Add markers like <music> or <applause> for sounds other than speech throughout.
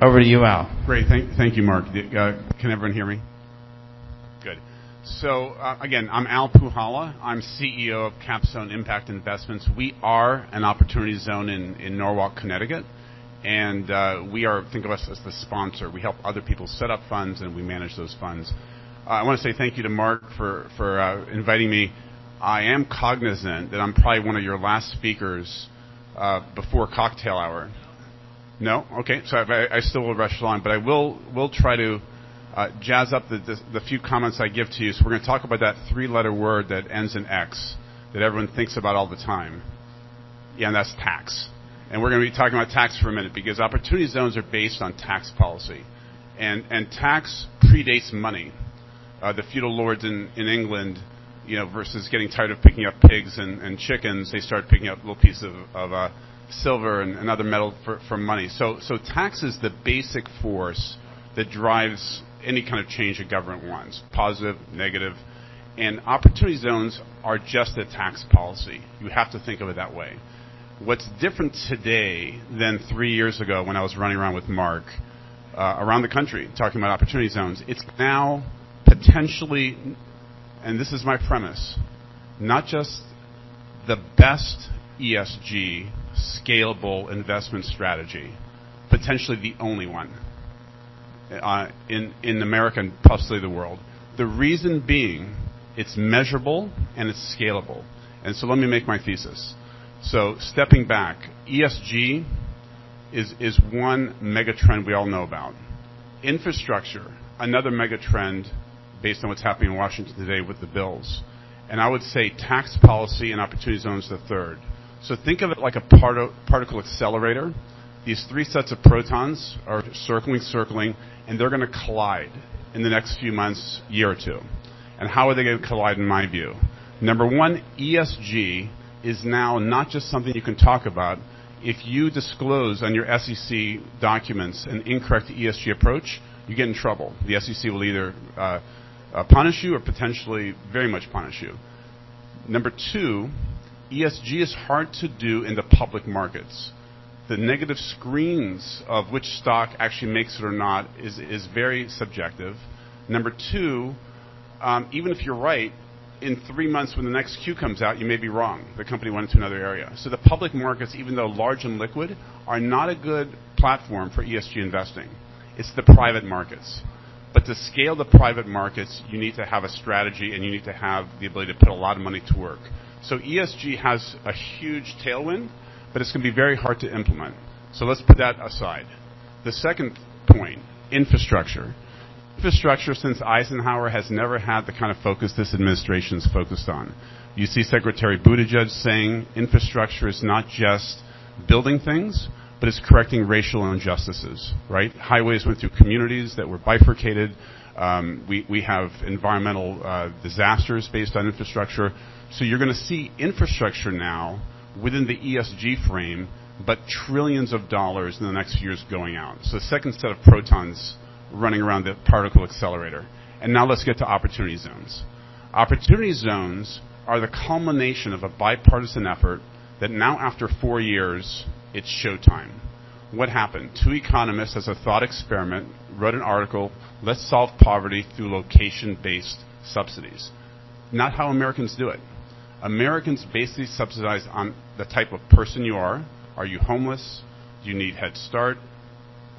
Over to you, Al. Great. Thank you, Mark. Can everyone hear me? Good. So uh again, I'm Al Puhala. I'm CEO of CapZone Impact Investments. We are an opportunity zone in Norwalk, Connecticut, and uh we are think of us as the sponsor. We help other people set up funds, and we manage those funds. I want to say thank you to Mark for inviting me. I am cognizant that I'm probably one of your last speakers Uh, before cocktail hour. No? Okay. So I I, still will rush along, but I will will try to uh, jazz up the the few comments I give to you. So we're going to talk about that three-letter word that ends in X, that everyone thinks about all the time. Yeah, that's tax. And we're going to be talking about tax for a minute because opportunity zones are based on tax policy. And and tax predates money. Uh, the feudal lords in in England, versus getting tired of picking up pigs and and chickens, they start picking up little pieces of of uh, silver and other metal for for money. So, so tax is the basic force that drives any kind of change a government wants, positive, negative. And opportunity zones are just a tax policy. You have to think of it that way. What's different today than three years ago when I was running around with Mark uh, around the country talking about opportunity zones, it's now potentially, and this is my premise, not just the best ESG scalable investment strategy, potentially the only one uh, in America and possibly the world. The reason being, it's measurable and it's scalable. And so let me make my thesis. So stepping back, ESG is one mega trend we all know about. Infrastructure, another mega trend based on what's happening in Washington today with the bills. And I would say tax policy and opportunity zones the third. So Think of it like a particle accelerator. These three sets of protons are circling, circling, and they're going to collide in the next few months, year or two. And How are they going to collide, in my view? Number one, ESG is now not just something you can talk about. If you disclose on your SEC documents an incorrect ESG approach, you get in trouble. The SEC will either uh, Uh, punish you or potentially very much punish you. Number two, ESG is hard to do in the public markets. The negative screens of which stock actually makes it or not is is very subjective. Number two, um, even if you're right, in three months when the next Q comes out, you may be wrong. The company went into another area. So the public markets, even though large and liquid, are not a good platform for ESG investing. It's the private markets. But to scale the private markets, you need to have a strategy, and you need to have the ability to put a lot of money to work. So ESG has a huge tailwind, but it's going to be very hard to implement. So let's put that aside. The second point, infrastructure. Infrastructure since Eisenhower has never had the kind of focus this administration's focused on. You see Secretary Buttigieg saying infrastructure is not just building things, but it's correcting racial injustices, right? Highways went through communities that were bifurcated. Um, we have environmental uh, disasters based on infrastructure. So you're going to see infrastructure now within the ESG frame, but trillions of dollars in the next few years going out. So the second set of protons running around the particle accelerator. And now let's get to opportunity zones. Opportunity zones are the culmination of a bipartisan effort that now after four years, it's showtime. What happened? Two economists, as a thought experiment, wrote an article, "Let's solve poverty through location-based subsidies." Not how Americans do it. Americans basically subsidize on the type of person you are. Are you homeless? Do you need Head Start?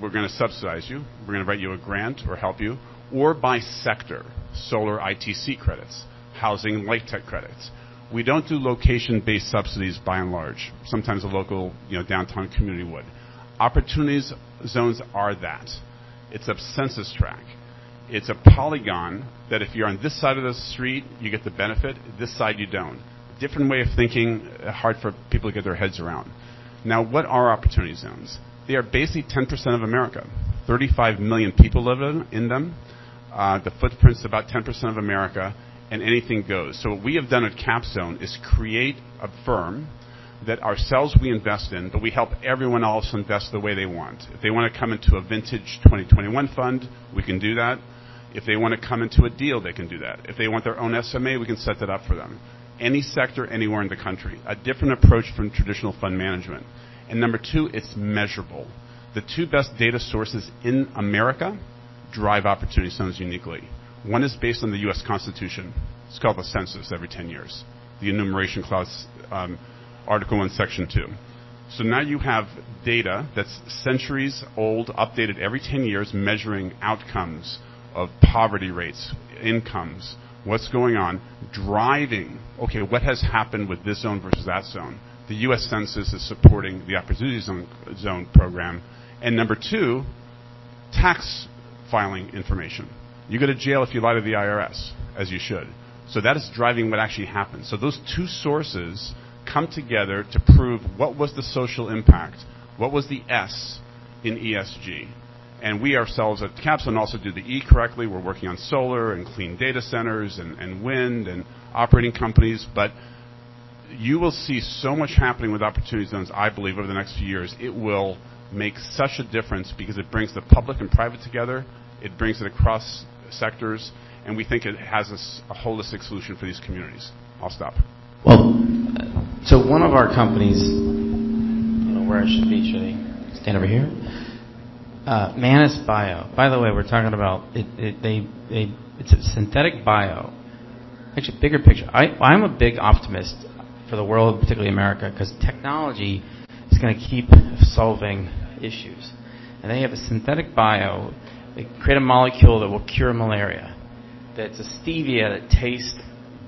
We're going to subsidize you. We're going to write you a grant or help you. Or by sector, solar ITC credits, housing LIHTC credits. We don't do location-based subsidies by and large. Sometimes a local you know, downtown community would. Opportunity zones are that. It's a census tract. It's a polygon that if you're on this side of the street, you get the benefit, this side you don't. Different way of thinking, uh, hard for people to get their heads around. Now, what are opportunity zones? They are basically 10% of America. 35 million people live in them. Uh, the footprint's about 10% of America, and anything goes. So what we have done at CapZone is create a firm that ourselves we invest in, but we help everyone else invest the way they want. If they want to come into a vintage 2021 fund, we can do that. If they want to come into a deal, they can do that. If they want their own SMA, we can set that up for them. any sector anywhere in the country. A different approach from traditional fund management. And number two, it's measurable. The two best data sources in America drive opportunity zones uniquely. One is based on the U.S. Constitution. It's called the census every 10 years. The enumeration clause, um, Article 1, Section 2. So now you have data that's centuries old, updated every 10 years, measuring outcomes of poverty rates, incomes, what's going on, driving, okay, what has happened with this zone versus that zone. The U.S. Census is supporting the Opportunity Zone, zone program. And number two, tax filing information. You go to jail if you lie to the IRS, as you should. So that is driving what actually happens. So those two sources come together to prove what was the social impact, what was the S in ESG. And we ourselves at CapZone also do the E correctly. We're working on solar and clean data centers and, and wind and operating companies. But you will see so much happening with opportunity zones, I believe, over the next few years. It will make such a difference because it brings the public and private together. It brings it across sectors, and we think it has a, a holistic solution for these communities. I'll stop. Well, so one of our companies, I don't know where I should be. Should I stand over here? Uh, Manus Bio. By the way, we're talking about it, it, they, they, it's a synthetic bio. Actually, bigger picture. I, I'm a big optimist for the world, particularly America, because technology is going to keep solving issues. And they have a synthetic bio. They create a molecule that will cure malaria. That's a stevia that tastes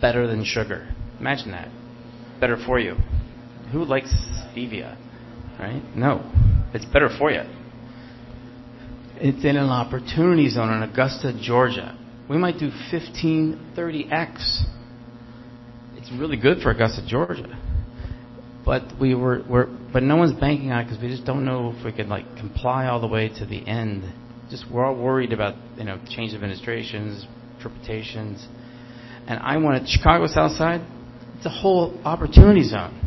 better than sugar. Imagine that. Better for you. Who likes stevia? Right? No. It's better for you. It's in an opportunity zone in Augusta, Georgia. We might do 15, 30x. It's really good for Augusta, Georgia. But we were, we're, but no one's banking on it because we just don't know if we could like comply all the way to the end. Just we're all worried about you know change of administrations, interpretations, and I wanted Chicago South Side. It's a whole opportunity zone.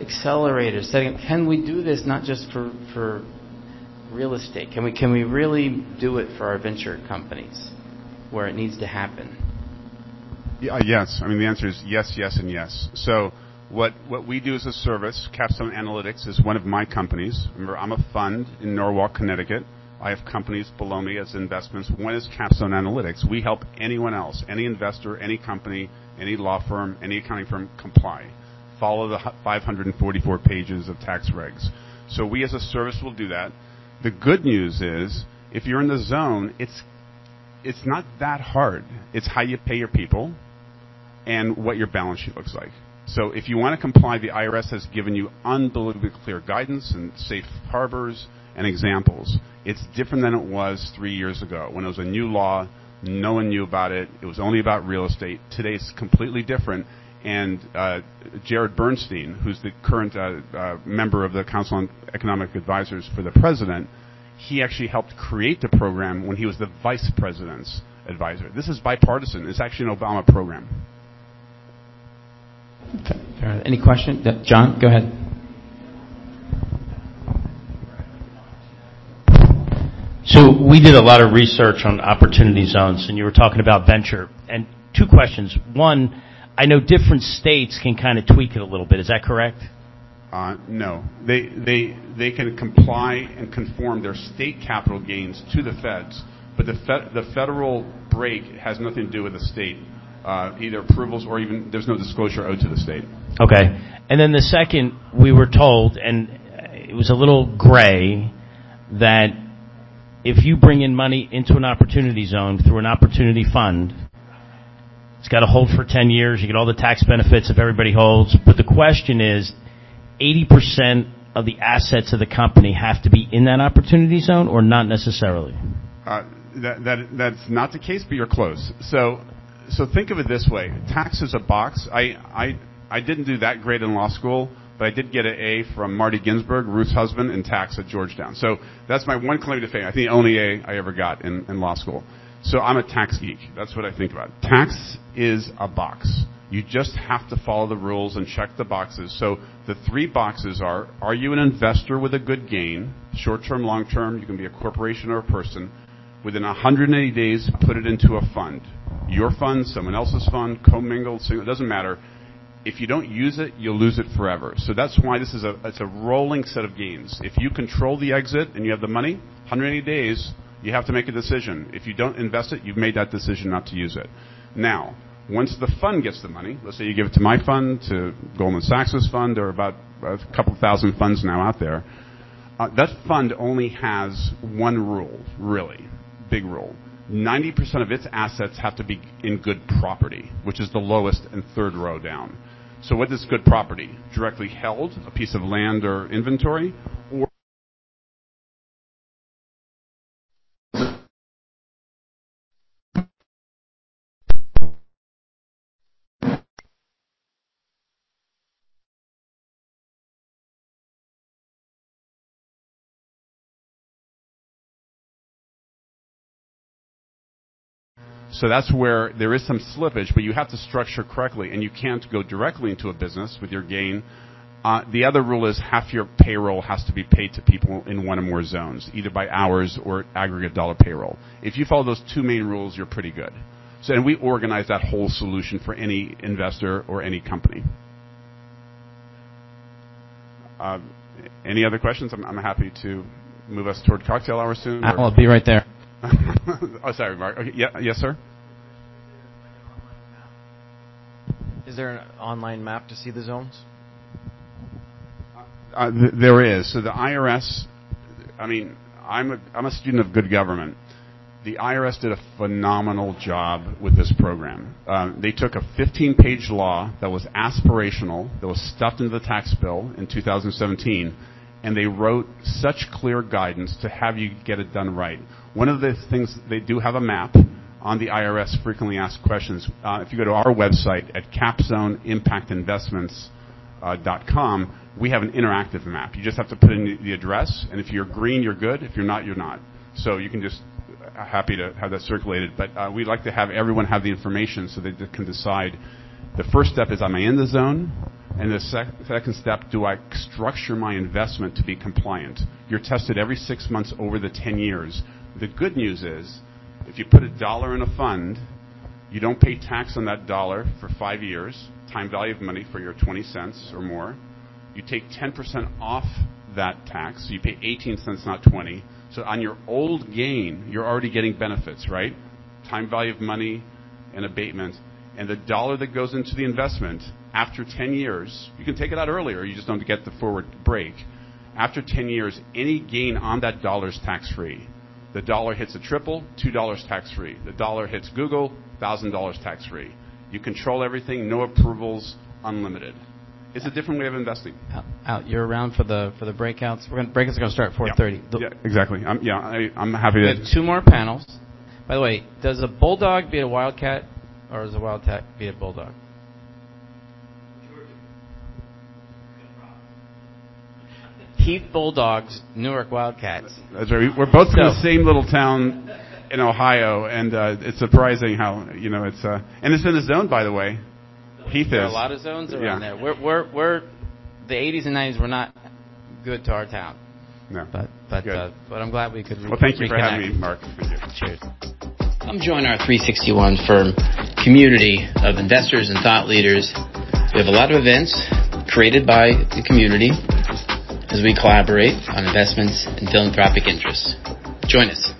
Accelerators, setting. Can we do this not just for for real estate? Can we can we really do it for our venture companies where it needs to happen? Yeah, uh, yes. I mean the answer is yes, yes, and yes. So what what we do as a service, CapZone Analytics is one of my companies. Remember, I'm a fund in Norwalk, Connecticut. I have companies below me as investments. One is CapZone Analytics. We help anyone else, any investor, any company, any law firm, any accounting firm comply. Follow the 544 pages of tax regs. So we as a service will do that. The good news is, if you're in the zone, it's it's not that hard. It's how you pay your people and what your balance sheet looks like. So if you want to comply, the IRS has given you unbelievably clear guidance and safe harbors and examples. It's different than it was three years ago when it was a new law. No one knew about it. It was only about real estate. Today it's completely different. And uh, Jared Bernstein, who's the current uh, uh, member of the Council on Economic Advisors for the president, he actually helped create the program when he was the vice president's advisor. This is bipartisan. It's actually an Obama program. Any question? John, go ahead. So we did a lot of research on opportunity zones, and you were talking about venture. And two questions. One, I know different states can kind of tweak it a little bit. Is that correct? Uh, no. They, they, they can comply and conform their state capital gains to the feds, but the, fe- the federal break has nothing to do with the state uh, either approvals or even there's no disclosure owed to the state. Okay. And then the second, we were told, and it was a little gray, that if you bring in money into an opportunity zone through an opportunity fund, it's got to hold for 10 years. You get all the tax benefits if everybody holds. But the question is 80% of the assets of the company have to be in that opportunity zone or not necessarily? Uh, that, that, that's not the case, but you're close. So so think of it this way: tax is a box. I I I didn't do that great in law school, but I did get an A from Marty Ginsburg, Ruth's husband, in tax at Georgetown. So that's my one claim to fame. I think the only A I ever got in, in law school. So I'm a tax geek. That's what I think about. Tax is a box. You just have to follow the rules and check the boxes. So the three boxes are: Are you an investor with a good gain, short-term, long-term? You can be a corporation or a person. Within 180 days, put it into a fund your fund, someone else's fund, commingled, So it doesn't matter. If you don't use it, you'll lose it forever. So that's why this is a it's a rolling set of gains. If you control the exit and you have the money, 180 days, you have to make a decision. If you don't invest it, you've made that decision not to use it. Now, once the fund gets the money, let's say you give it to my fund, to Goldman Sachs's fund, there are about a couple thousand funds now out there, uh, that fund only has one rule, really, big rule. 90% of its assets have to be in good property, which is the lowest and third row down. So what is good property? Directly held, a piece of land or inventory, So that's where there is some slippage, but you have to structure correctly, and you can't go directly into a business with your gain. Uh, the other rule is half your payroll has to be paid to people in one or more zones, either by hours or aggregate dollar payroll. If you follow those two main rules, you're pretty good. So, and we organize that whole solution for any investor or any company. Uh, any other questions? I'm, I'm, happy to move us toward cocktail hour soon. I'll be right there. <laughs> oh, sorry, Mark. Okay, yeah, yes, sir. Is there an online map to see the zones? Uh, th- there is. So the IRS. I mean, I'm a I'm a student of good government. The IRS did a phenomenal job with this program. Um, they took a 15-page law that was aspirational, that was stuffed into the tax bill in 2017, and they wrote such clear guidance to have you get it done right. One of the things they do have a map on the IRS frequently asked questions. Uh, if you go to our website at capzoneimpactinvestments.com, uh, we have an interactive map. You just have to put in the address, and if you're green, you're good. If you're not, you're not. So you can just uh, happy to have that circulated. But uh, we like to have everyone have the information so they can decide. The first step is, am I in the zone? And the sec- second step, do I structure my investment to be compliant? You're tested every six months over the 10 years. The good news is, if you put a dollar in a fund, you don't pay tax on that dollar for five years, time value of money for your 20 cents or more. You take 10% off that tax, so you pay 18 cents, not 20. So on your old gain, you're already getting benefits, right? Time value of money and abatement. And the dollar that goes into the investment after 10 years, you can take it out earlier, you just don't get the forward break. After 10 years, any gain on that dollar is tax free. The dollar hits a triple, $2 tax free. The dollar hits Google, $1,000 tax free. You control everything, no approvals, unlimited. It's a different way of investing. Out. You're around for the for the breakouts. We're gonna, breakouts are going to start at 4:30. Yeah, yeah exactly. I'm, yeah, I, am happy to. We have two more panels. By the way, does a bulldog beat a wildcat, or does a wildcat beat a bulldog? Heath Bulldogs, Newark Wildcats. That's right. We're both so, from the same little town in Ohio, and uh, it's surprising how you know it's uh, and it's in a zone, by the way. Heath there is. Are a lot of zones around yeah. there. We're we're we're the 80s and 90s were not good to our town. No. But but uh, but I'm glad we could. Re- well, thank you reconnect. for having me, Mark. Thank you. Cheers. Come join our 361 firm community of investors and thought leaders. We have a lot of events created by the community as we collaborate on investments and philanthropic interests. Join us.